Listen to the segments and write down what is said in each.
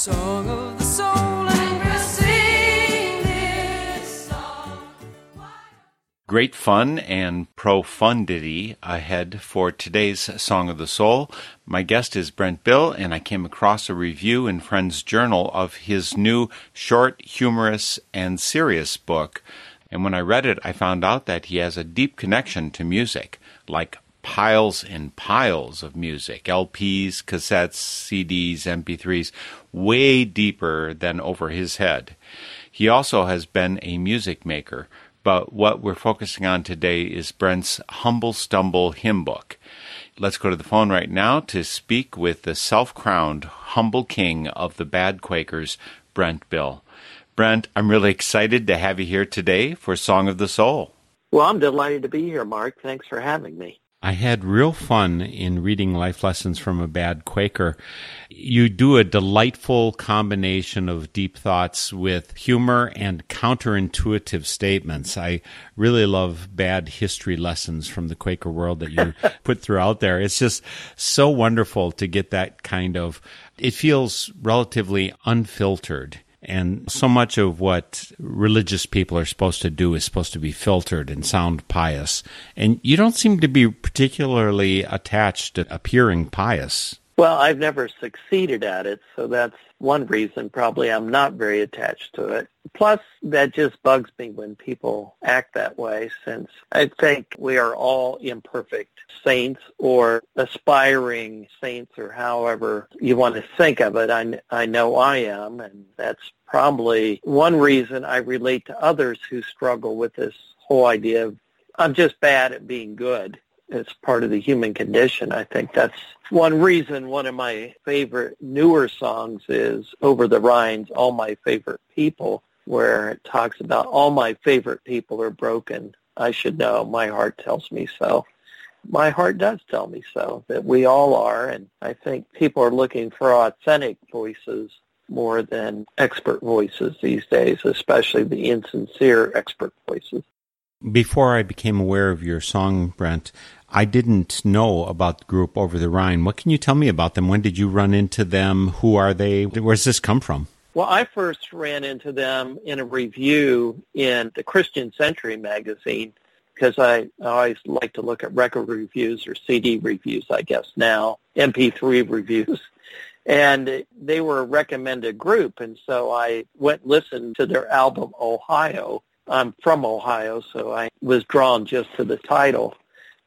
Song of the soul. Great fun and profundity ahead for today's Song of the Soul. My guest is Brent Bill, and I came across a review in Friends Journal of his new short, humorous, and serious book. And when I read it, I found out that he has a deep connection to music, like piles and piles of music LPs, cassettes, CDs, MP3s, way deeper than over his head. He also has been a music maker, but what we're focusing on today is Brent's Humble Stumble hymn book. Let's go to the phone right now to speak with the self crowned humble king of the bad Quakers, Brent Bill. Brent, I'm really excited to have you here today for Song of the Soul. Well, I'm delighted to be here, Mark. Thanks for having me. I had real fun in reading Life Lessons from a Bad Quaker. You do a delightful combination of deep thoughts with humor and counterintuitive statements. I really love bad history lessons from the Quaker world that you put throughout there. It's just so wonderful to get that kind of, it feels relatively unfiltered. And so much of what religious people are supposed to do is supposed to be filtered and sound pious. And you don't seem to be particularly attached to appearing pious. Well, I've never succeeded at it, so that's one reason probably I'm not very attached to it. Plus, that just bugs me when people act that way since I think we are all imperfect saints or aspiring saints or however you want to think of it. I, I know I am, and that's probably one reason I relate to others who struggle with this whole idea of I'm just bad at being good. It's part of the human condition. I think that's one reason one of my favorite newer songs is Over the Rhine's All My Favorite People, where it talks about all my favorite people are broken. I should know. My heart tells me so. My heart does tell me so, that we all are. And I think people are looking for authentic voices more than expert voices these days, especially the insincere expert voices. Before I became aware of your song, Brent, I didn't know about the group Over the Rhine. What can you tell me about them? When did you run into them? Who are they? Where's this come from? Well, I first ran into them in a review in the Christian Century magazine because I always like to look at record reviews or CD reviews, I guess now, MP3 reviews. And they were a recommended group, and so I went listened to their album Ohio. I'm from Ohio, so I was drawn just to the title.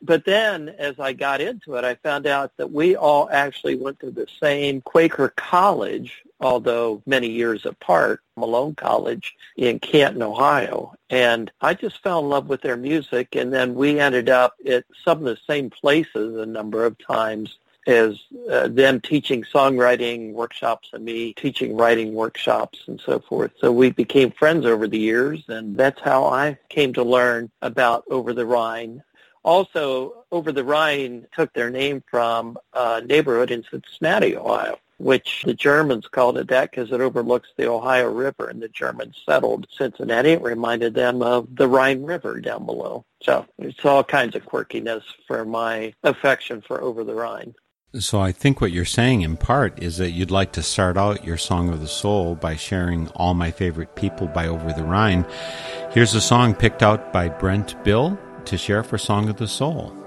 But then as I got into it, I found out that we all actually went to the same Quaker college, although many years apart, Malone College in Canton, Ohio. And I just fell in love with their music. And then we ended up at some of the same places a number of times as uh, them teaching songwriting workshops and me teaching writing workshops and so forth. So we became friends over the years, and that's how I came to learn about Over the Rhine. Also, Over the Rhine took their name from a neighborhood in Cincinnati, Ohio, which the Germans called it that because it overlooks the Ohio River, and the Germans settled Cincinnati. It reminded them of the Rhine River down below. So it's all kinds of quirkiness for my affection for Over the Rhine. So I think what you're saying in part is that you'd like to start out your Song of the Soul by sharing All My Favorite People by Over the Rhine. Here's a song picked out by Brent Bill to share for Song of the Soul.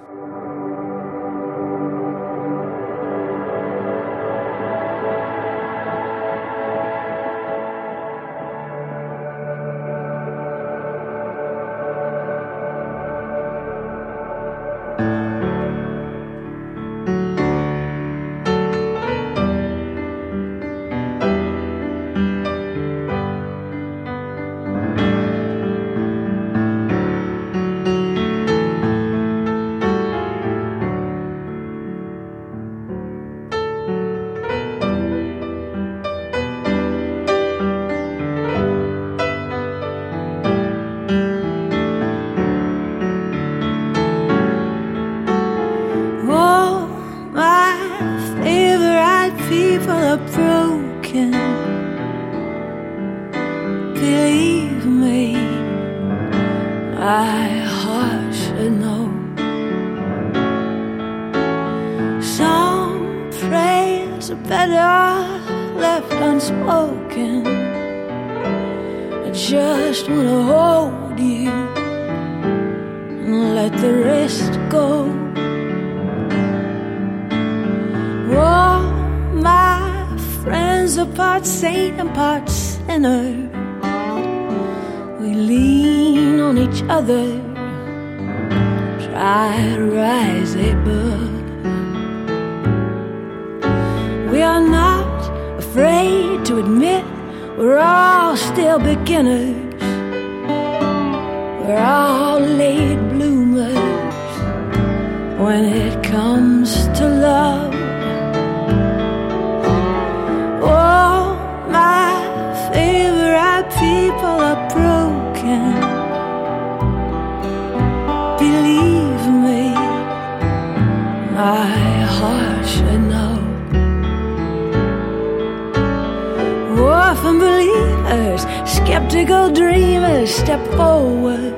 Skeptical dreamers, step forward.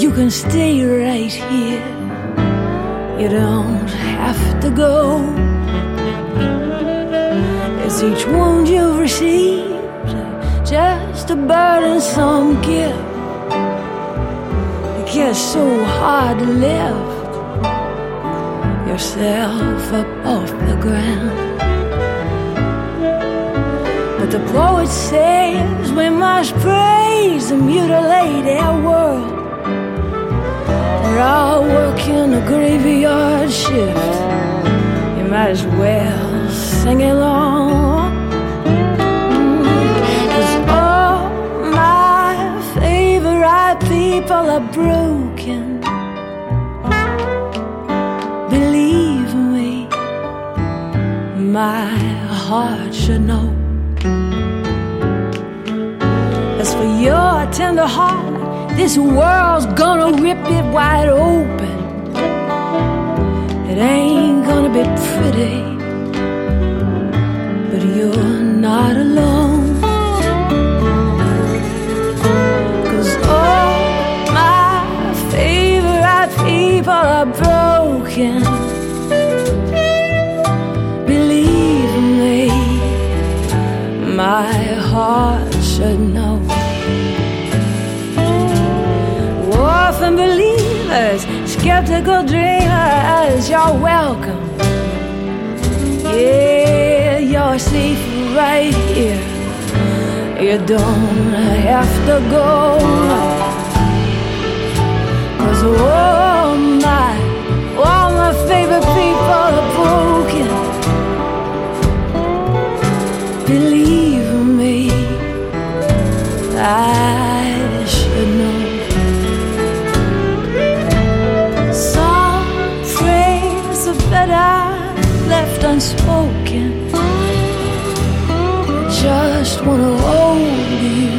You can stay right here. You don't have to go. Is each wound you've received just a burdensome gift? It gets so hard to lift yourself up off the ground. The poet says we must praise and mutilate our world. We're all working a graveyard shift. You might as well sing along. Mm-hmm. Cause all my favorite people are broken. Believe me, my heart should know. Tender heart, this world's gonna rip it wide open. It ain't gonna be pretty, but you're not alone. Cause all my favorite people are broken. Believe me, my heart should know. Orphan believers, skeptical dreamers, you're welcome. Yeah, you're safe right here. You don't have to go. Cause all my, all my favorite people are broken. Believe me, I Just wanna hold you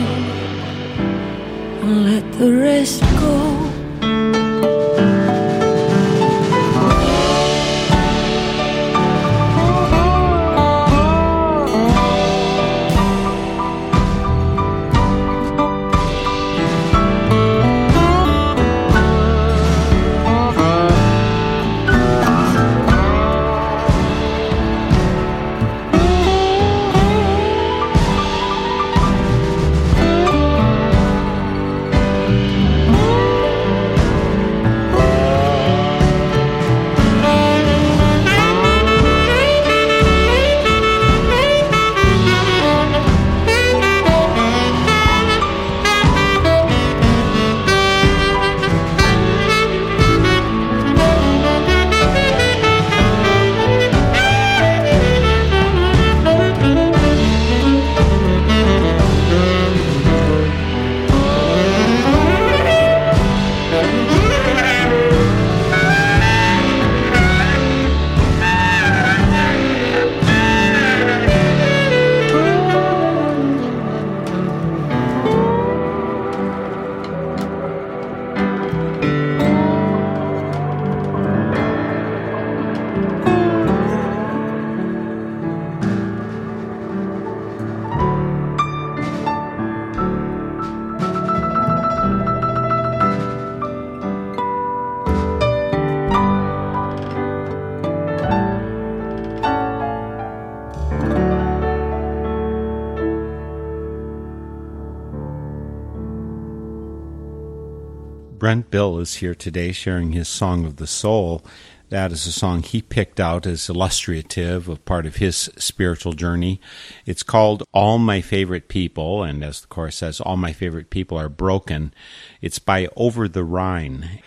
and let the rest Bill is here today sharing his Song of the Soul. That is a song he picked out as illustrative of part of his spiritual journey. It's called All My Favorite People, and as the chorus says, All My Favorite People Are Broken. It's by Over the Rhine.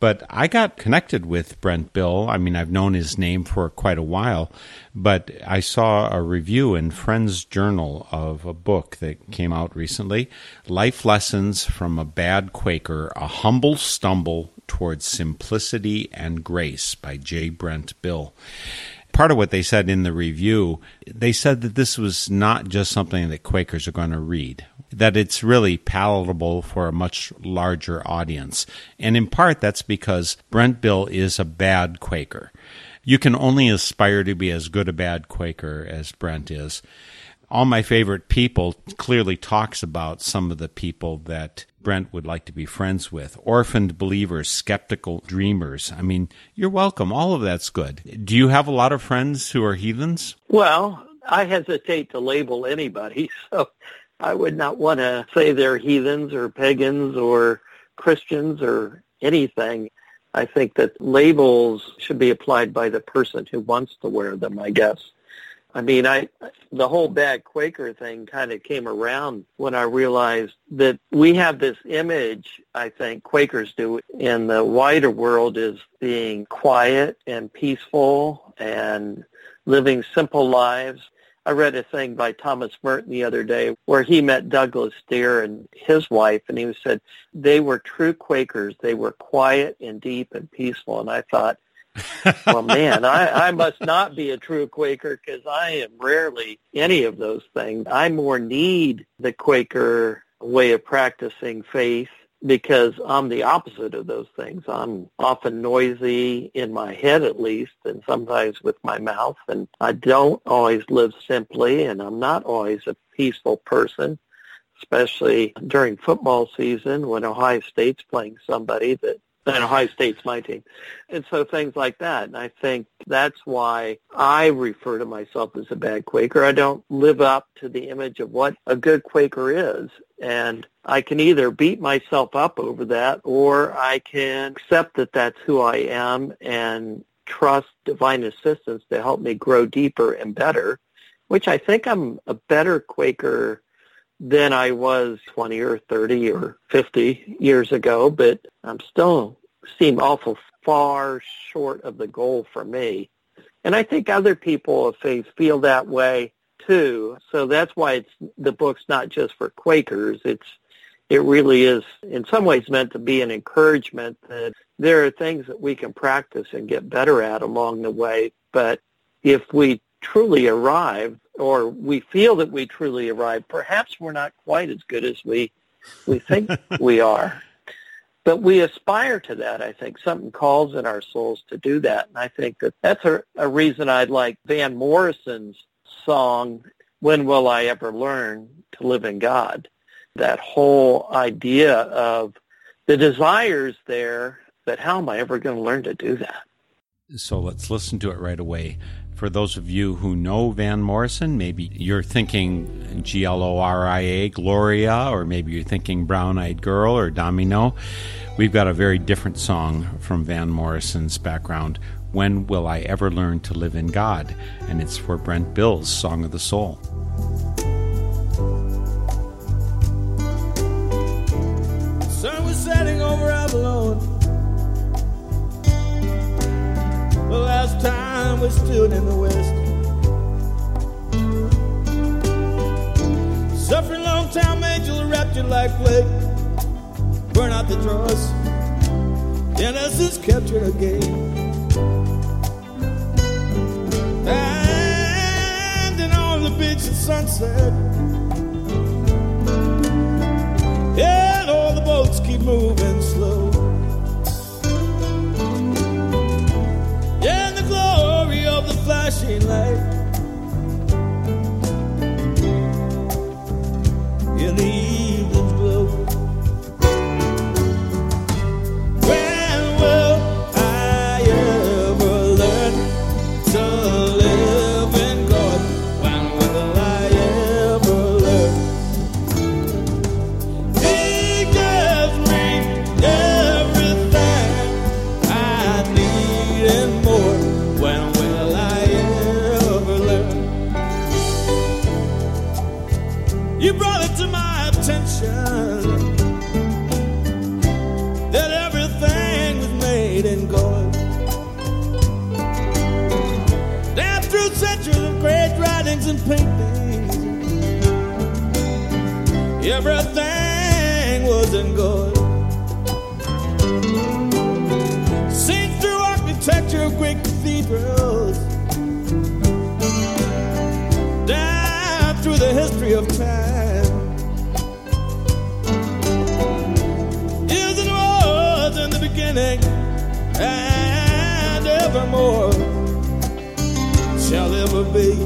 But I got connected with Brent Bill. I mean, I've known his name for quite a while, but I saw a review in Friends Journal of a book that came out recently Life Lessons from a Bad Quaker A Humble Stumble Towards Simplicity and Grace by J. Brent Bill part of what they said in the review, they said that this was not just something that Quakers are going to read that it's really palatable for a much larger audience. And in part, that's because Brent Bill is a bad Quaker. You can only aspire to be as good a bad Quaker as Brent is. All My Favorite People clearly talks about some of the people that Brent would like to be friends with. Orphaned believers, skeptical dreamers. I mean, you're welcome. All of that's good. Do you have a lot of friends who are heathens? Well, I hesitate to label anybody, so I would not want to say they're heathens or pagans or Christians or anything. I think that labels should be applied by the person who wants to wear them, I guess. I mean, I the whole bad Quaker thing kind of came around when I realized that we have this image, I think Quakers do in the wider world as being quiet and peaceful and living simple lives. I read a thing by Thomas Merton the other day where he met Douglas Steere and his wife, and he said they were true Quakers. They were quiet and deep and peaceful. And I thought, well, man, I, I must not be a true Quaker because I am rarely any of those things. I more need the Quaker way of practicing faith because I'm the opposite of those things. I'm often noisy in my head at least and sometimes with my mouth and I don't always live simply and I'm not always a peaceful person, especially during football season when Ohio State's playing somebody that and Ohio State's my team. And so things like that. And I think that's why I refer to myself as a bad Quaker. I don't live up to the image of what a good Quaker is. And I can either beat myself up over that or I can accept that that's who I am and trust divine assistance to help me grow deeper and better, which I think I'm a better Quaker than I was 20 or 30 or 50 years ago, but I'm still seem awful far short of the goal for me. And I think other people of faith feel that way too. So that's why it's the book's not just for Quakers. It's it really is in some ways meant to be an encouragement that there are things that we can practice and get better at along the way. But if we truly arrive or we feel that we truly arrive, perhaps we're not quite as good as we we think we are. But we aspire to that, I think. Something calls in our souls to do that. And I think that that's a, a reason I'd like Van Morrison's song, When Will I Ever Learn to Live in God? That whole idea of the desires there, but how am I ever going to learn to do that? So let's listen to it right away. For those of you who know Van Morrison, maybe you're thinking G L O R I A, Gloria, or maybe you're thinking Brown Eyed Girl or Domino. We've got a very different song from Van Morrison's background. When Will I Ever Learn to Live in God? And it's for Brent Bill's Song of the Soul. Sun was setting over Avalon. Last time we stood in the west. Suffering long time angel wrapped you like flake. Burn out the dross. Innocence captured again. And on the beach at sunset. Yeah, all the boats keep moving slow. Flashing light Everything wasn't good. Seen through architecture of great cathedrals. Down through the history of time. Is and was in the beginning and evermore shall ever be.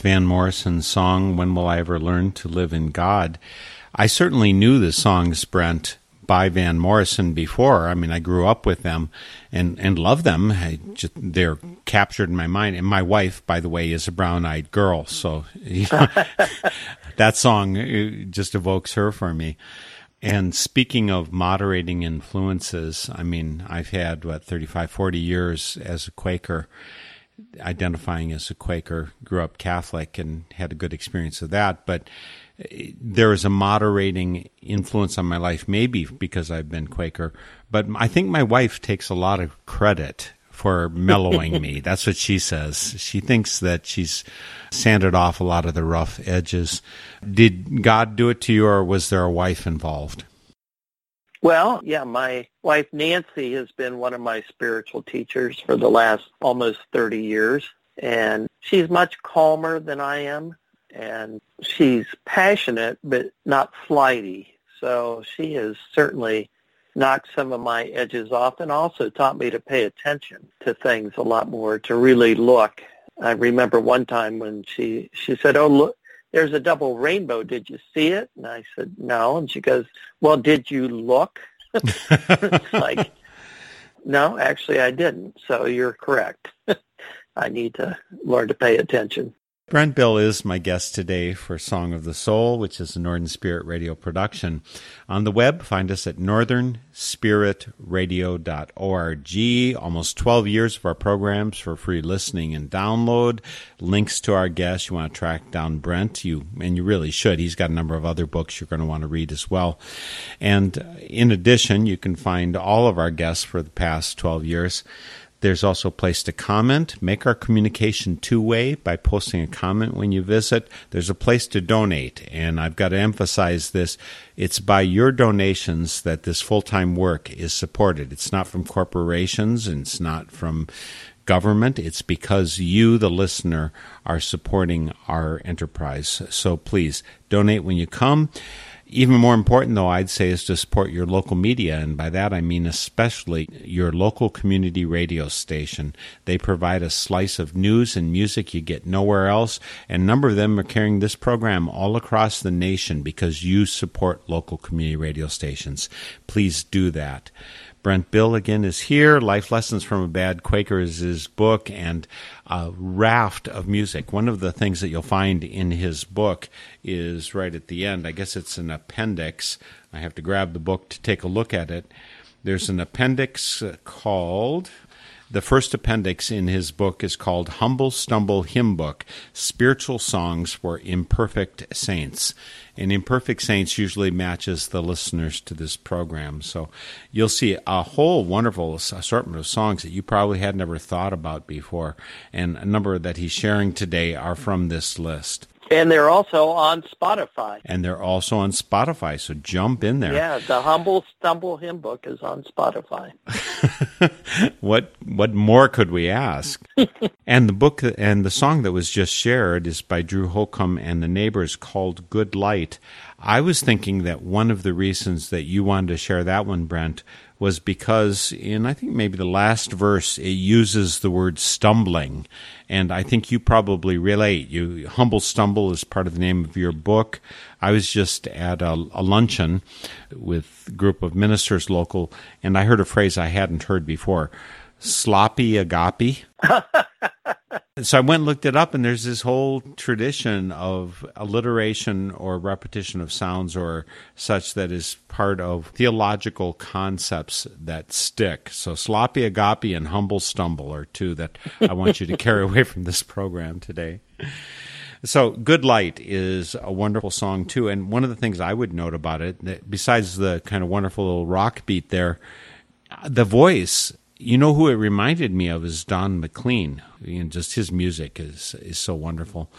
Van Morrison's song, When Will I Ever Learn to Live in God? I certainly knew the songs, Brent, by Van Morrison before. I mean, I grew up with them and, and love them. Just, they're captured in my mind. And my wife, by the way, is a brown eyed girl. So you know, that song uh, just evokes her for me. And speaking of moderating influences, I mean, I've had, what, 35, 40 years as a Quaker identifying as a Quaker, grew up Catholic and had a good experience of that. But eh, there is a moderating influence on my life, maybe because I've been Quaker. But I think my wife takes a lot of credit for mellowing me. That's what she says. She thinks that she's sanded off a lot of the rough edges. Did God do it to you, or was there a wife involved? Well, yeah, my wife Nancy has been one of my spiritual teachers for the last almost 30 years. And she's much calmer than I am. And she's passionate, but not flighty. So she has certainly knocked some of my edges off and also taught me to pay attention to things a lot more, to really look I remember one time when she she said, "Oh, look, there's a double rainbow. Did you see it?" And I said, "No." And she goes, "Well, did you look?" it's like, no, actually, I didn't. So you're correct. I need to learn to pay attention. Brent Bill is my guest today for Song of the Soul, which is a Northern Spirit Radio production. On the web, find us at northernspiritradio.org. Almost 12 years of our programs for free listening and download. Links to our guests. You want to track down Brent, you and you really should. He's got a number of other books you're going to want to read as well. And uh, in addition, you can find all of our guests for the past 12 years there's also a place to comment. Make our communication two way by posting a comment when you visit. There's a place to donate, and I've got to emphasize this. It's by your donations that this full time work is supported. It's not from corporations and it's not from government. It's because you, the listener, are supporting our enterprise. So please donate when you come. Even more important, though, I'd say, is to support your local media. And by that, I mean especially your local community radio station. They provide a slice of news and music you get nowhere else. And a number of them are carrying this program all across the nation because you support local community radio stations. Please do that. Brent Bill again is here. Life Lessons from a Bad Quaker is his book and a raft of music. One of the things that you'll find in his book is right at the end. I guess it's an appendix. I have to grab the book to take a look at it. There's an appendix uh, called the first appendix in his book is called Humble Stumble Hymn Book Spiritual Songs for Imperfect Saints. And Imperfect Saints usually matches the listeners to this program. So you'll see a whole wonderful assortment of songs that you probably had never thought about before. And a number that he's sharing today are from this list. And they're also on Spotify. And they're also on Spotify, so jump in there. Yeah, the Humble Stumble Hymn Book is on Spotify. what what more could we ask? and the book and the song that was just shared is by Drew Holcomb and the Neighbors called Good Light. I was thinking that one of the reasons that you wanted to share that one, Brent, was because in I think maybe the last verse it uses the word stumbling, and I think you probably relate. You humble stumble is part of the name of your book. I was just at a, a luncheon with a group of ministers local, and I heard a phrase I hadn't heard before: sloppy agape. so I went and looked it up, and there's this whole tradition of alliteration or repetition of sounds or such that is part of theological concepts that stick. So sloppy agape and humble stumble are two that I want you to carry away from this program today. So, Good Light is a wonderful song, too. And one of the things I would note about it, besides the kind of wonderful little rock beat there, the voice you know who it reminded me of is Don McLean. You know, just his music is is so wonderful.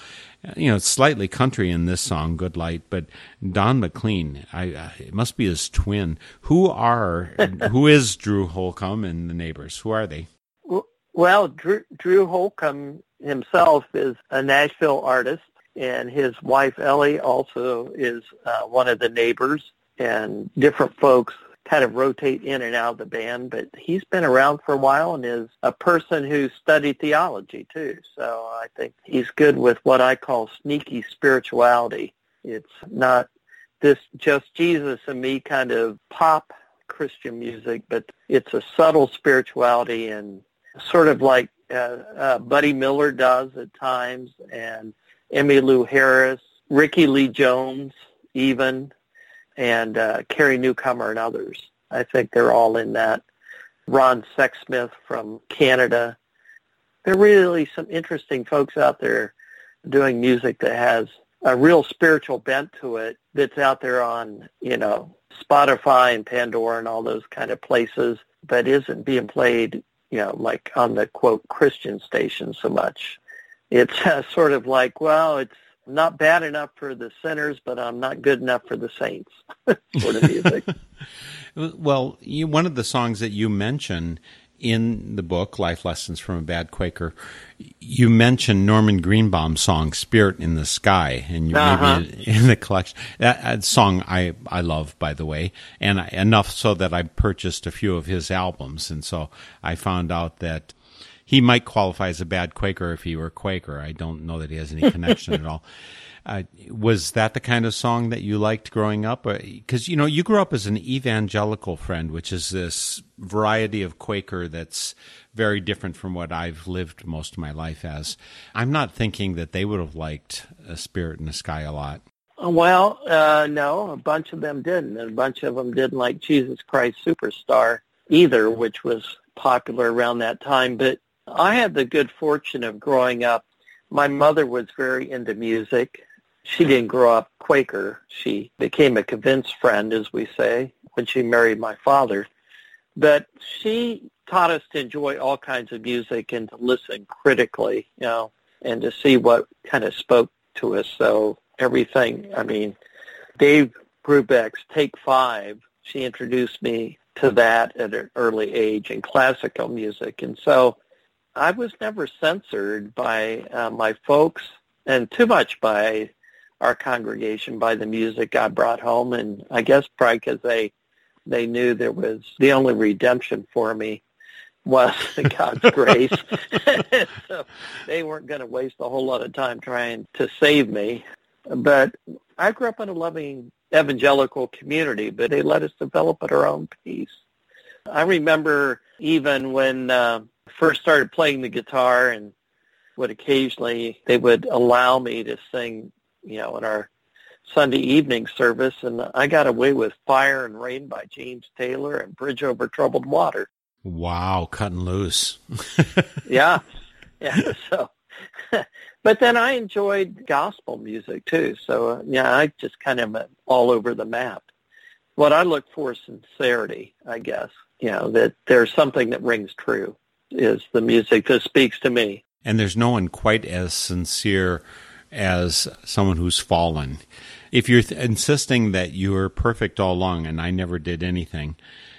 You know, it's slightly country in this song, "Good Light," but Don McLean, I, I it must be his twin. Who are who is Drew Holcomb and the neighbors? Who are they? Well, Drew, Drew Holcomb himself is a Nashville artist, and his wife Ellie also is uh, one of the neighbors, and different folks kind of rotate in and out of the band, but he's been around for a while and is a person who studied theology too. So I think he's good with what I call sneaky spirituality. It's not this just Jesus and me kind of pop Christian music, but it's a subtle spirituality and sort of like uh, uh, Buddy Miller does at times and Emmylou Harris, Rickie Lee Jones even and uh, Carrie Newcomer and others. I think they're all in that. Ron Sexsmith from Canada. There are really some interesting folks out there doing music that has a real spiritual bent to it that's out there on, you know, Spotify and Pandora and all those kind of places, but isn't being played, you know, like on the quote Christian station so much. It's uh, sort of like, well, it's not bad enough for the sinners, but I'm not good enough for the saints. sort of music. well, you, one of the songs that you mention in the book, Life Lessons from a Bad Quaker, you mentioned Norman Greenbaum's song "Spirit in the Sky," and you uh-huh. maybe in the collection. That, that, song I I love, by the way, and I, enough so that I purchased a few of his albums, and so I found out that he might qualify as a bad Quaker if he were a Quaker. I don't know that he has any connection at all. Uh, was that the kind of song that you liked growing up? Because you know you grew up as an evangelical friend, which is this variety of Quaker that's very different from what I've lived most of my life as. I'm not thinking that they would have liked "A Spirit in the Sky" a lot. Well, uh, no, a bunch of them didn't, and a bunch of them didn't like Jesus Christ Superstar either, which was popular around that time. But I had the good fortune of growing up. My mother was very into music she didn't grow up Quaker. She became a convinced friend, as we say, when she married my father. But she taught us to enjoy all kinds of music and to listen critically, you know, and to see what kind of spoke to us. So everything, I mean, Dave Brubeck's Take Five, she introduced me to that at an early age in classical music. And so I was never censored by uh, my folks and too much by our congregation by the music I brought home, and I guess probably because they they knew there was the only redemption for me was God's grace. so they weren't going to waste a whole lot of time trying to save me. But I grew up in a loving evangelical community, but they let us develop at our own pace. I remember even when uh, first started playing the guitar and would occasionally they would allow me to sing you know, in our Sunday evening service, and I got away with Fire and Rain by James Taylor and Bridge Over Troubled Water. Wow, cutting loose. yeah, yeah. So, but then I enjoyed gospel music too. So uh, yeah, I just kind of all over the map. What I look for is sincerity, I guess. You know that there's something that rings true is the music that speaks to me. And there's no one quite as sincere as someone who's fallen. If you're th- insisting that you're perfect all along and I never did anything,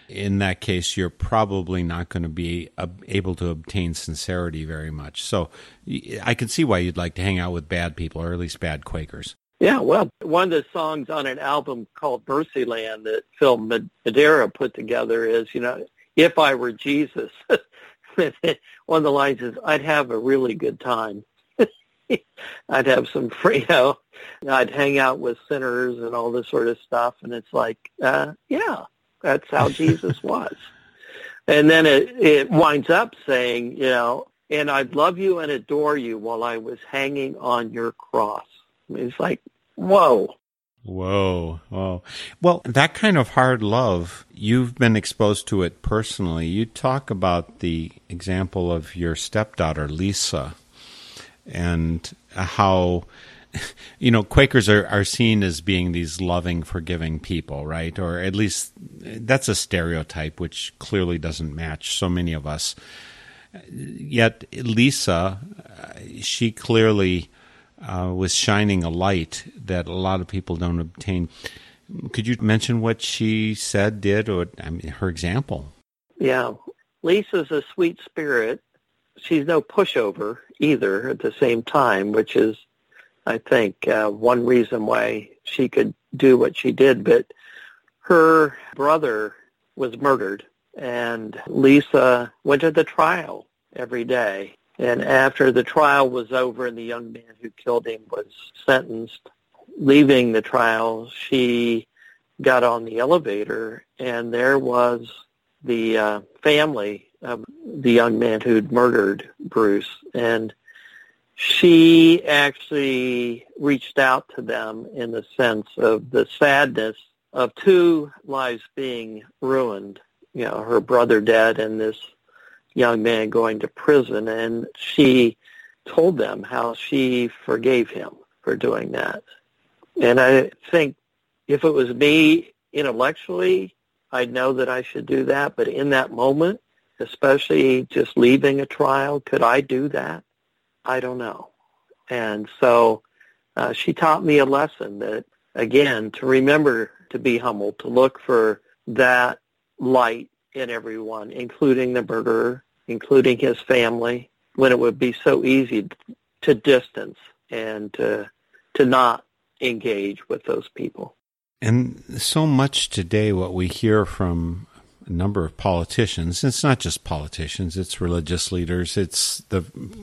in that case, you're probably not going to be uh, able to obtain sincerity very much. So I can see why you'd like to hang out with bad people, or at least bad Quakers. Yeah, well, one of the songs on an album called Mercyland that Phil Madeira put together is, you know, if I were Jesus. one of the lines is, I'd have a really good time. I'd have some free, you know, I'd hang out with sinners and all this sort of stuff. And it's like, uh, yeah, that's how Jesus was. And then it, it winds up saying, you know, and I'd love you and adore you while I was hanging on your cross. I mean, it's like, whoa. Whoa, whoa. Well, that kind of hard love, you've been exposed to it personally. You talk about the example of your stepdaughter, Lisa, and how you know Quakers are, are seen as being these loving, forgiving people, right? Or at least that's a stereotype which clearly doesn't match so many of us. Yet Lisa, uh, she clearly uh, was shining a light that a lot of people don't obtain. Could you mention what she said, did, or I mean, her example? Yeah, Lisa's a sweet spirit she's no pushover either at the same time, which is, I think, uh, one reason why she could do what she did. But her brother was murdered, and Lisa went to the trial every day. And after the trial was over and the young man who killed him was sentenced, leaving the trial, she got on the elevator, and there was the uh, family of the young man who'd murdered Bruce, and she actually reached out to them in the sense of the sadness of two lives being ruined. You know, her brother dead and this young man going to prison, and she told them how she forgave him for doing that. And I think if it was me intellectually, I'd know that I should do that. But in that moment, especially just leaving a trial. Could I do that? I don't know. And so uh, she taught me a lesson that, again, to remember to be humble, to look for that light in everyone, including the murderer, including his family, when it would be so easy to distance and to, to not engage with those people. And so much today, what we hear from a number of politicians. It's not just politicians, it's religious leaders, it's the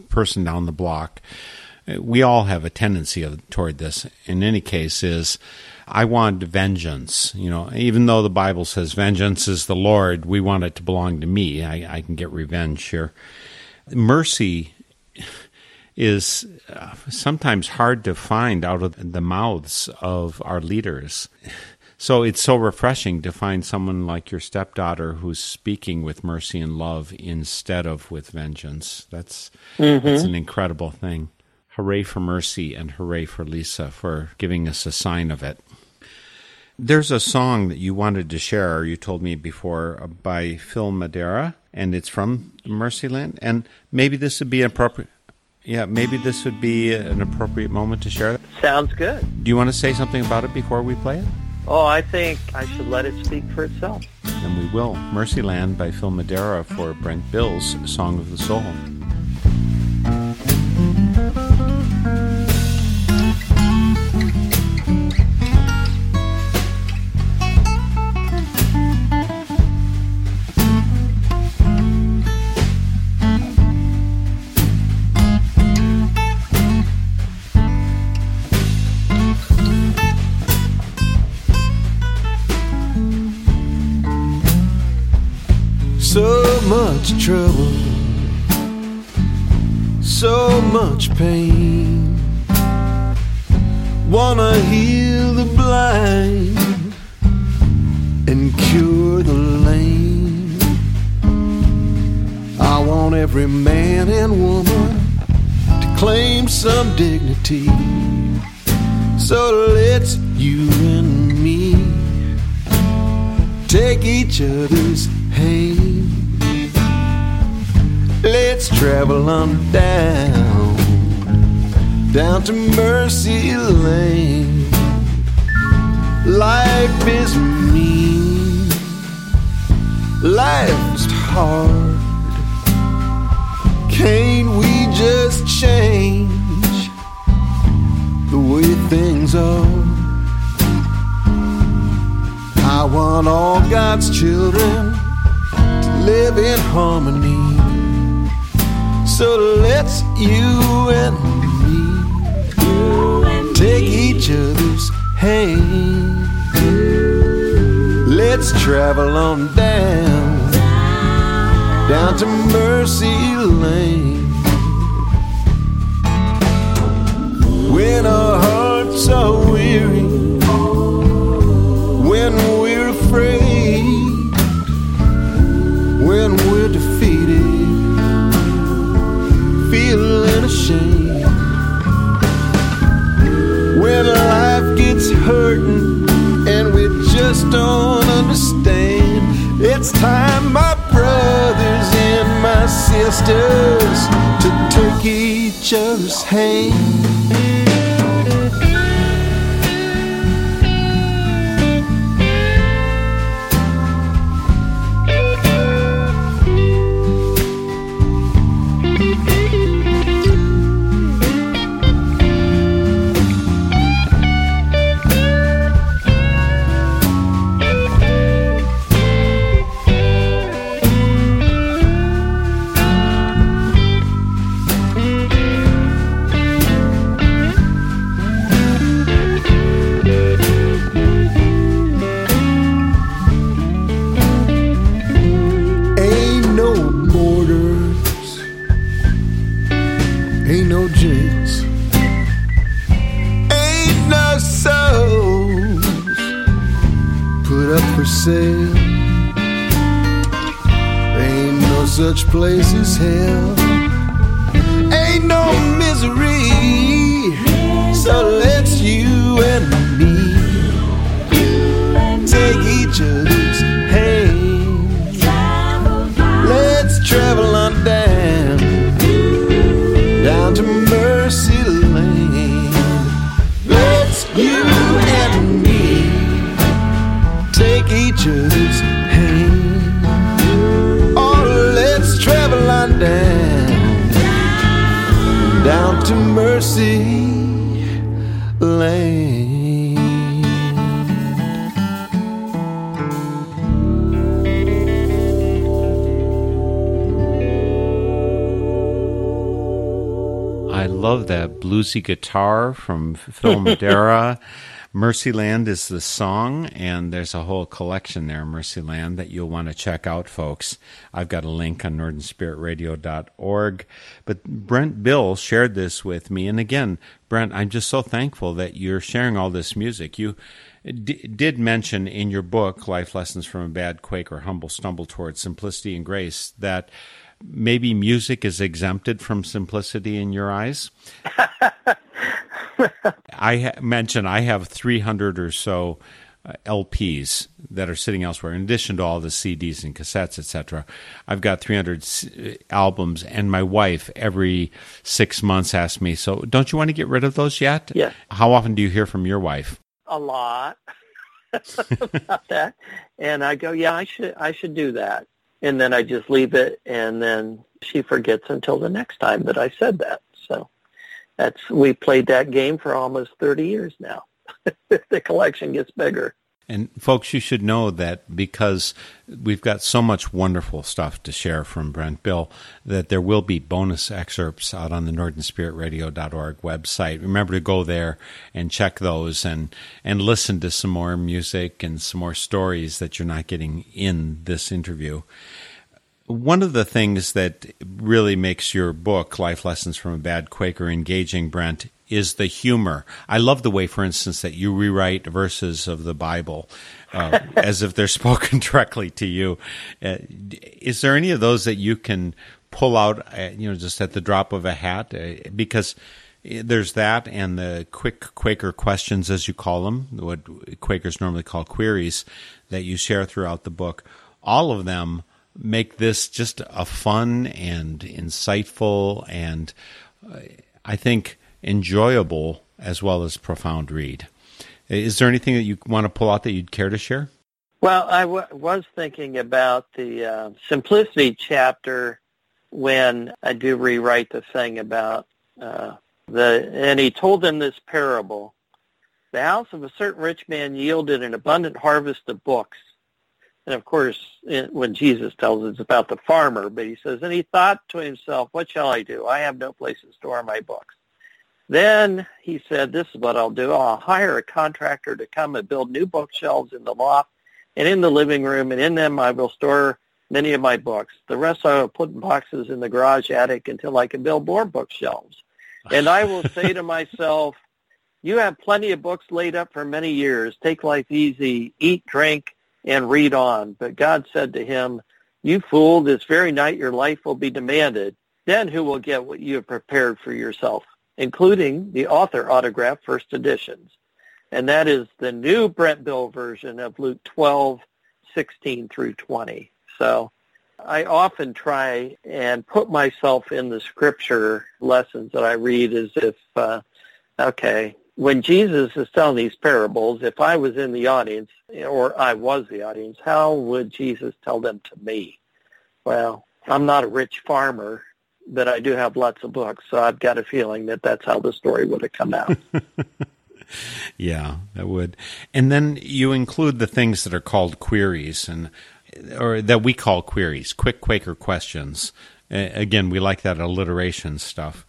person down the block. We all have a tendency of, toward this. In any case, is I want vengeance. You know, even though the Bible says vengeance is the Lord, we want it to belong to me. I, I can get revenge here. Mercy is uh, sometimes hard to find out of the mouths of our leaders. So it's so refreshing to find someone like your stepdaughter who's speaking with mercy and love instead of with vengeance. That's mm-hmm. that's an incredible thing. Hooray for mercy and hooray for Lisa for giving us a sign of it. There's a song that you wanted to share, you told me before, uh, by Phil Madeira, and it's from Mercyland. And maybe this would be appropriate. Yeah, maybe this would be an appropriate moment to share it. Sounds good. Do you want to say something about it before we play it? Oh, I think I should let it speak for itself. And we will. Mercyland by Phil Madeira for Brent Bill's Song of the Soul. Much trouble, so much pain. Wanna heal the blind and cure the lame. I want every man and woman to claim some dignity. So let's you and me take each other's hand. Let's travel on down, down to Mercyland. Life is mean, life's hard. Can't we just change the way things are? I want all God's children to live in harmony. So let's you and me take each other's hand. Let's travel on down, down to Mercyland. When our hearts are weary, when we're afraid, when we're defeated other's lane. I love that bluesy guitar from Phil Madeira. Mercyland is the song, and there's a whole collection there, Mercyland, that you'll want to check out, folks. I've got a link on northernspiritradio.org. But Brent Bill shared this with me, and again, Brent, I'm just so thankful that you're sharing all this music. You d- did mention in your book, Life Lessons from a Bad Quaker, Humble Stumble Towards Simplicity and Grace, that maybe music is exempted from simplicity in your eyes. I ha- mentioned I have 300 or so uh, LPs that are sitting elsewhere, in addition to all the CDs and cassettes, etc. I've got 300 c- uh, albums, and my wife every six months asks me, "So, don't you want to get rid of those yet?" Yes. How often do you hear from your wife? A lot about that, and I go, "Yeah, I should, I should do that." And then I just leave it, and then she forgets until the next time that I said that. So that's we played that game for almost 30 years now. the collection gets bigger. And folks, you should know that because we've got so much wonderful stuff to share from Brent Bill, that there will be bonus excerpts out on the NorthernSpiritRadio.org website. Remember to go there and check those and, and listen to some more music and some more stories that you're not getting in this interview. One of the things that really makes your book, Life Lessons from a Bad Quaker, engaging, Brent, is the humor. I love the way, for instance, that you rewrite verses of the Bible uh, as if they're spoken directly to you. Uh, is there any of those that you can pull out, uh, you know, just at the drop of a hat? Uh, because there's that and the quick Quaker questions, as you call them, what Quakers normally call queries, that you share throughout the book. All of them make this just a fun and insightful and uh, I think enjoyable as well as profound read. Is there anything that you want to pull out that you'd care to share? Well, I w- was thinking about the uh, simplicity chapter when I do rewrite the thing about uh, the, and he told them this parable. The house of a certain rich man yielded an abundant harvest of books. And of course, when Jesus tells us it's about the farmer, but he says, and he thought to himself, what shall I do? I have no place to store my books. Then he said, this is what I'll do. I'll hire a contractor to come and build new bookshelves in the loft and in the living room, and in them I will store many of my books. The rest I will put in boxes in the garage attic until I can build more bookshelves. And I will say to myself, you have plenty of books laid up for many years. Take life easy, eat, drink, and read on. But God said to him, you fool, this very night your life will be demanded. Then who will get what you have prepared for yourself? including the author autograph first editions. And that is the new Brent Bill version of Luke 12, 16 through 20. So I often try and put myself in the scripture lessons that I read as if, uh, okay, when Jesus is telling these parables, if I was in the audience or I was the audience, how would Jesus tell them to me? Well, I'm not a rich farmer but I do have lots of books, so I've got a feeling that that's how the story would have come out. yeah, that would. And then you include the things that are called queries and or that we call queries, quick Quaker questions. Again, we like that alliteration stuff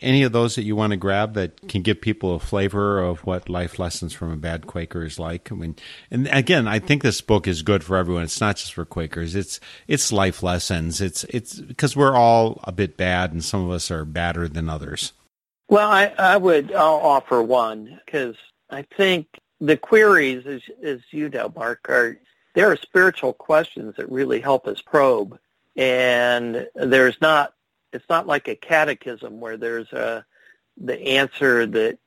any of those that you want to grab that can give people a flavor of what life lessons from a bad Quaker is like? I mean, and again, I think this book is good for everyone. It's not just for Quakers. It's it's life lessons. It's it's because we're all a bit bad, and some of us are badder than others. Well, I, I would I'll offer one because I think the queries, as as you know, Mark, are there are spiritual questions that really help us probe, and there's not it's not like a catechism where there's a the answer that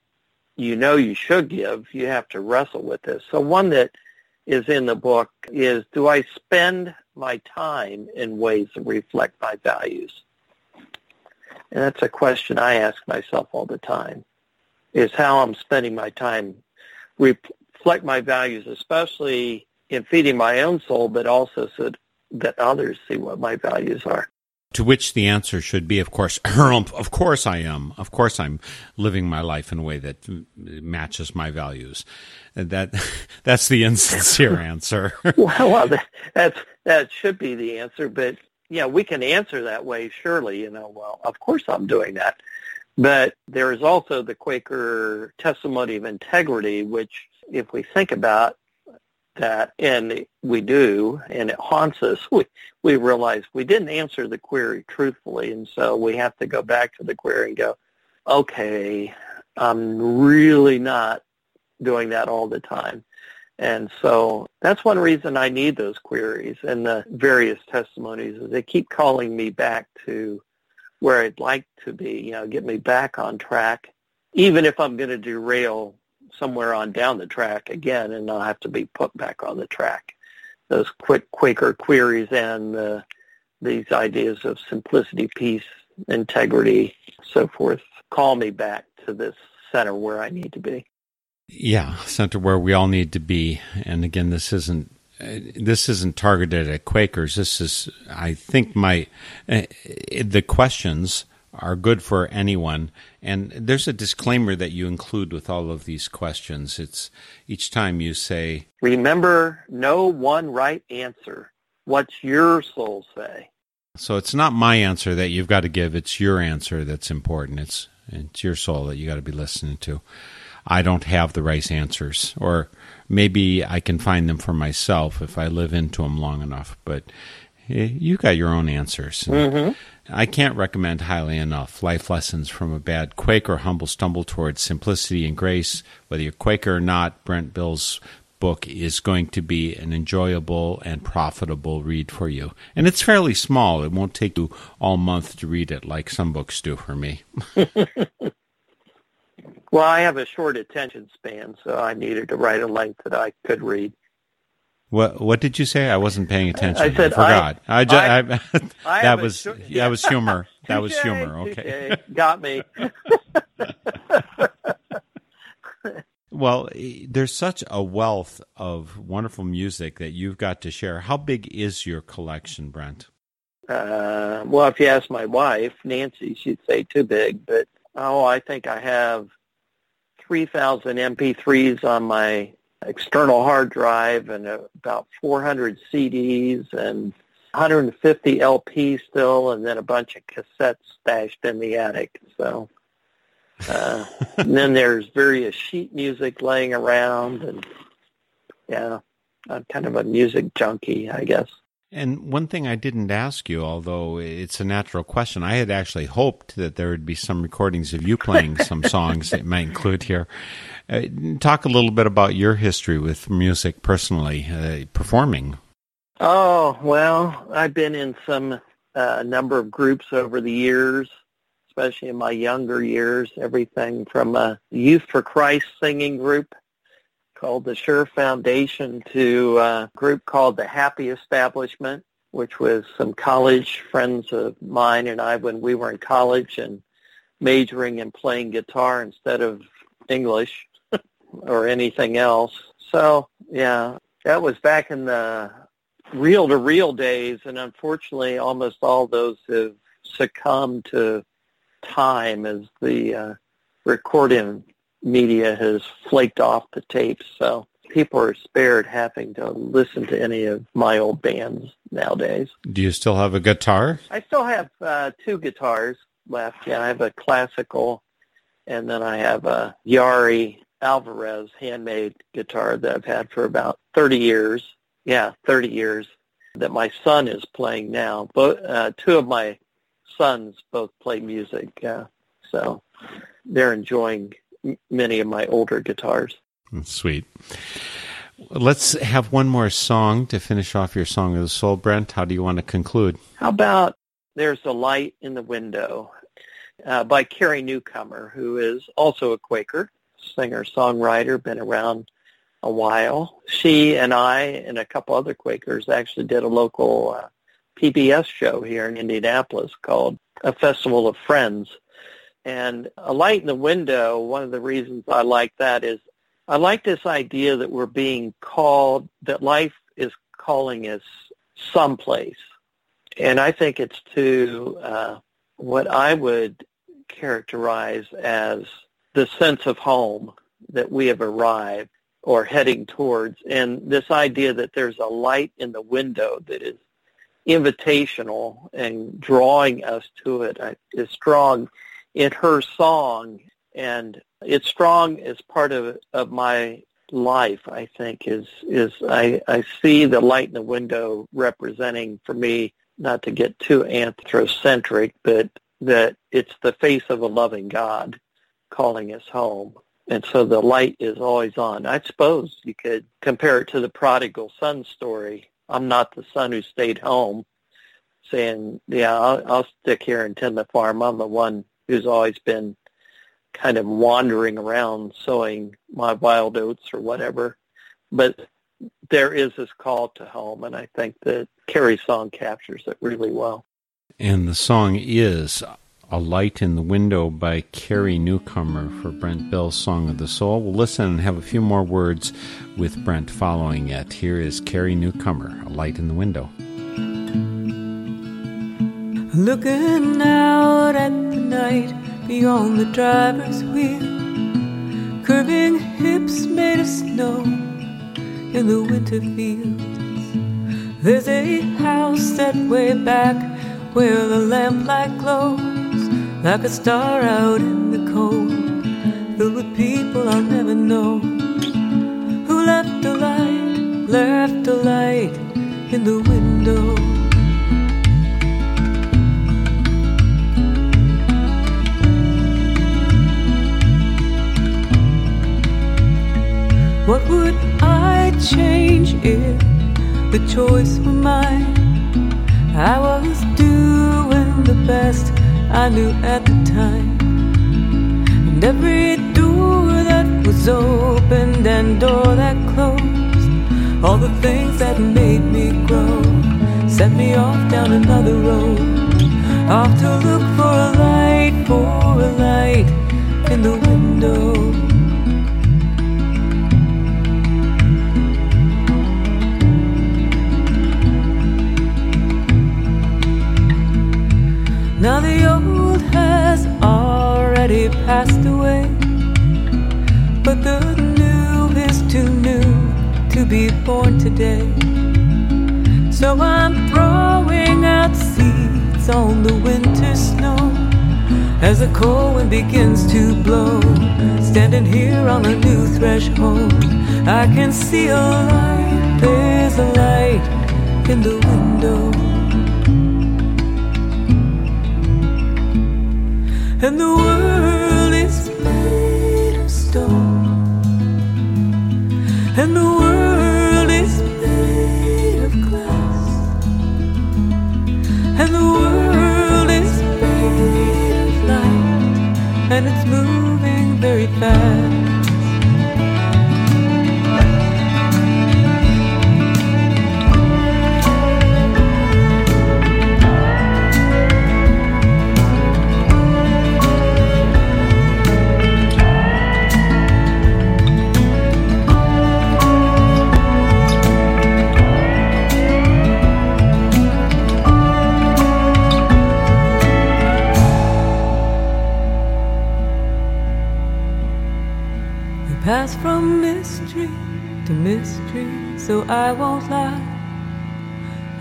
you know you should give. You have to wrestle with this. So one that is in the book is do I spend my time in ways that reflect my values? And that's a question I ask myself all the time, is how I'm spending my time reflect my values, especially in feeding my own soul, but also so that others see what my values are. To which the answer should be, of course, of course I am. Of course I'm living my life in a way that matches my values. That that's the insincere answer. well, well that, that's that should be the answer, but yeah, we can answer that way. Surely, you know. Well, of course I'm doing that, But there is also the Quaker testimony of integrity, which if we think about that, and we do, and it haunts us, we, we realize we didn't answer the query truthfully, and so we have to go back to the query and go, okay, I'm really not doing that all the time. And so that's one reason I need those queries and the various testimonies is they keep calling me back to where I'd like to be, you know, get me back on track, even if I'm going to derail somewhere on down the track again and I'll have to be put back on the track. Those quick Quaker queries and uh, these ideas of simplicity, peace, integrity, so forth, call me back to this center where I need to be. Yeah, center where we all need to be. And again, this isn't this isn't targeted at Quakers. This is, I think, my uh, the questions are good for anyone. And there's a disclaimer that you include with all of these questions. It's each time you say, "Remember, no one right answer. What's your soul say?" So it's not my answer that you've got to give. It's your answer that's important. It's it's your soul that you got to be listening to. I don't have the right answers, or maybe I can find them for myself if I live into them long enough. But eh, you got your own answers. Mm-hmm. I can't recommend highly enough Life Lessons from a Bad Quaker Humble Stumble Towards Simplicity and Grace. Whether you're Quaker or not, Brent Bill's book is going to be an enjoyable and profitable read for you. And it's fairly small. It won't take you all month to read it like some books do for me. Well, I have a short attention span, so I needed to write a length that I could read. What What did you say? I wasn't paying attention. I said I forgot. I, I, just, I, I that was that was humor. that was humor. Okay, got me. well, there's such a wealth of wonderful music that you've got to share. How big is your collection, Brent? Uh, well, if you ask my wife, Nancy, she'd say too big, but oh, I think I have 3,000 MP3s on my external hard drive and about 400 CDs and 150 LPs still, and then a bunch of cassettes stashed in the attic. So, uh, and then there's various sheet music laying around, and yeah, I'm kind of a music junkie, I guess. And one thing I didn't ask you, although it's a natural question, I had actually hoped that there would be some recordings of you playing some songs that might include here. Uh, talk a little bit about your history with music personally, uh, performing. Oh, well, I've been in some uh, number of groups over the years, especially in my younger years, everything from a Youth for Christ singing group called the Sure Foundation to a group called the Happy Establishment, which was some college friends of mine and I when we were in college and majoring in playing guitar instead of English or anything else. So, yeah, that was back in the reel-to-reel days, and unfortunately almost all those have succumbed to time as the uh, recording media has flaked off the tapes, so people are spared having to listen to any of my old bands nowadays. Do you still have a guitar? I still have uh, two guitars left. Yeah, I have a classical, and then I have a Yairi Alvarez handmade guitar that I've had for about 30 years. Yeah, 30 years that my son is playing now. Both uh, two of my sons both play music, uh, so they're enjoying many of my older guitars. Sweet. Let's have one more song to finish off your Song of the Soul, Brent. How do you want to conclude? How about There's a Light in the Window uh, by Carrie Newcomer, who is also a Quaker, singer-songwriter, been around a while. She and I and a couple other Quakers actually did a local uh, PBS show here in Indianapolis called A Festival of Friends and a light in the window, one of the reasons I like that is I like this idea that we're being called, that life is calling us someplace. And I think it's to uh, what I would characterize as the sense of home that we have arrived or heading towards. And this idea that there's a light in the window that is invitational and drawing us to it uh, is strong in her song, and it's strong as part of of my life. I think is is I I see the light in the window representing for me not to get too anthrocentric, but that it's the face of a loving God calling us home. And so the light is always on. I suppose you could compare it to the prodigal son story. I'm not the son who stayed home saying, yeah, I'll, I'll stick here and tend the farm. I'm the one who's always been kind of wandering around sowing my wild oats or whatever. But there is this call to home, and I think that Carrie's song captures it really well. And the song is A Light in the Window by Carrie Newcomer for Brent Bill's Song of the Soul. We'll listen and have a few more words with Brent following it. Here is Carrie Newcomer, A Light in the Window. Looking out at the night beyond the driver's wheel, curving hips made of snow in the winter fields. There's a house set way back where the lamplight glows like a star out in the cold, filled with people I'll never know who left a light, left a light in the window. What would I change if the choice were mine? I was doing the best I knew at the time. And every door that was opened and door that closed, all the things that made me grow, set me off down another road. Off to look for a light, for a light in the window. Passed away, but the new is too new to be born today. So I'm throwing out seeds on the winter snow as the cold wind begins to blow. Standing here on a new threshold, I can see a light, there's a light in the window. and the world and the world is made of glass, and the world is made of light, and it's moving very fast. So I won't lie.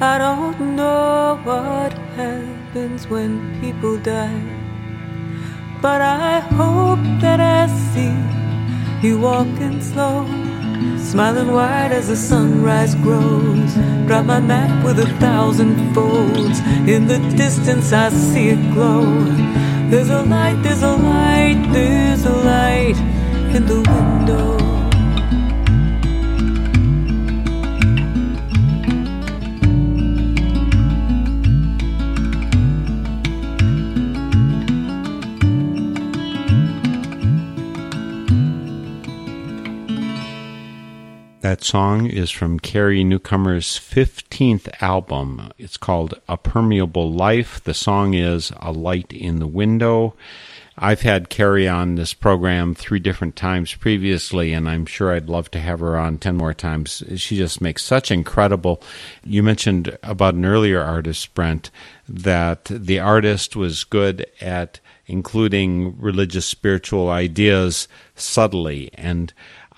I don't know what happens when people die. But I hope that I see you walking slow, smiling wide as the sunrise grows. Drop my map with a thousand folds. In the distance, I see it glow. There's a light, there's a light, there's a light in the window. That song is from Carrie Newcomer's 15th album. It's called A Permeable Life. The song is A Light in the Window. I've had Carrie on this program three different times previously, and I'm sure I'd love to have her on 10 more times. She just makes such incredible. You mentioned about an earlier artist, Brent, that the artist was good at including religious spiritual ideas subtly. And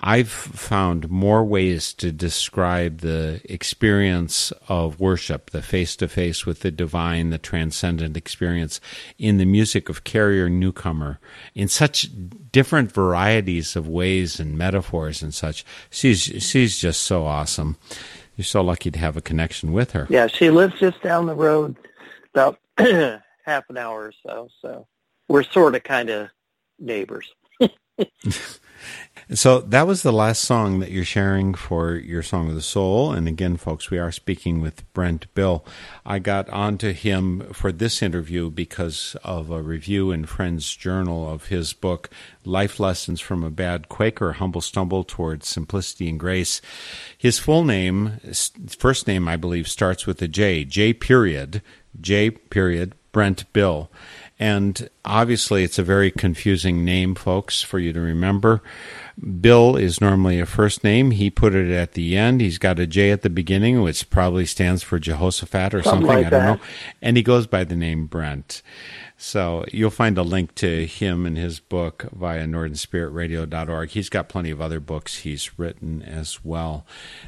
I've found more ways to describe the experience of worship, the face to face with the divine, the transcendent experience in the music of Carrie Newcomer in such different varieties of ways and metaphors and such. She's she's just so awesome. You're so lucky to have a connection with her. Yeah, she lives just down the road, about half an hour or so. So we're sort of kind of neighbors. So that was the last song that you're sharing for your Song of the Soul. And again, folks, we are speaking with Brent Bill. I got onto him for this interview because of a review in Friends Journal of his book, Life Lessons from a Bad Quaker, Humble Stumble Towards Simplicity and Grace. His full name, first name, I believe, starts with a J, J period, J period, Brent Bill. And obviously, it's a very confusing name, folks, for you to remember. Bill is normally a first name. He put it at the end. He's got a J at the beginning, which probably stands for Jehoshaphat or something. something. Like I don't that. know. And he goes by the name Brent. So you'll find a link to him and his book via northernspiritradio.org. He's got plenty of other books he's written as well.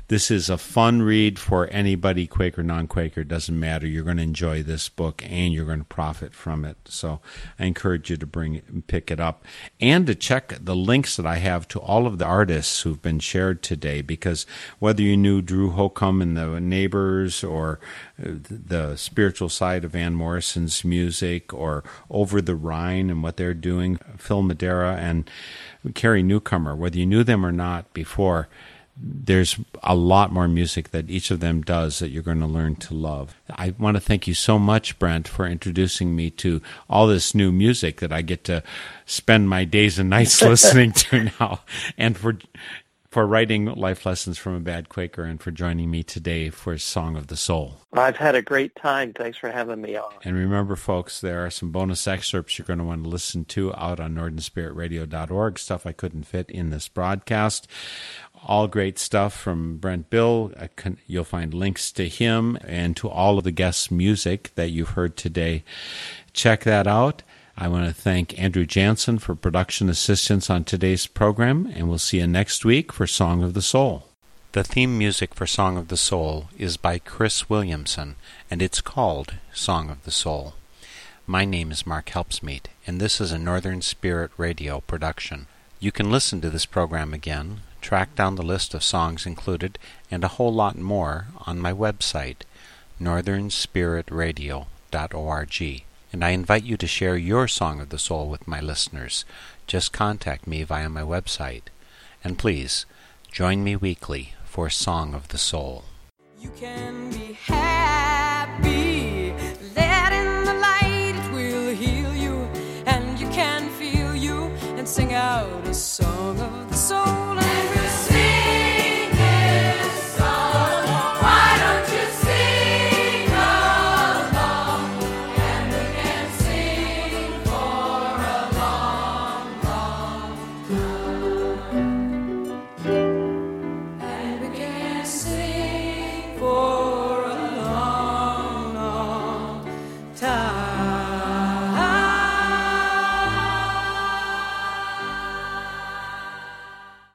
This is a fun read for anybody, Quaker, non Quaker, doesn't matter. You're going to enjoy this book and you're going to profit from it. So I encourage you to bring it and pick it up and to check the links that I have to all of the artists who've been shared today because whether you knew Drew Holcomb and the neighbors or the spiritual side of Van Morrison's music or over the Rhine and what they're doing, Phil Madeira and Carrie Newcomer, whether you knew them or not before, there's a lot more music that each of them does that you're going to learn to love. I want to thank you so much, Brent, for introducing me to all this new music that I get to spend my days and nights listening to now, and for for writing Life Lessons from a Bad Quaker and for joining me today for Song of the Soul. I've had a great time. Thanks for having me on. And remember, folks, there are some bonus excerpts you're going to want to listen to out on NorthernSpiritRadio.org, stuff I couldn't fit in this broadcast. All great stuff from Brent Bill. You'll find links to him and to all of the guests' music that you've heard today. Check that out. I want to thank Andrew Jansen for production assistance on today's program, and we'll see you next week for Song of the Soul. The theme music for Song of the Soul is by Chris Williamson, and it's called Song of the Soul. My name is Mark Helpsmeet, and this is a Northern Spirit Radio production. You can listen to this program again, track down the list of songs included, and a whole lot more on my website, northernspiritradio.org and I invite you to share your song of the soul with my listeners. Just contact me via my website. And please, join me weekly for Song of the Soul. You can be happy, let in the light, it will heal you, and you can feel you and sing out a song.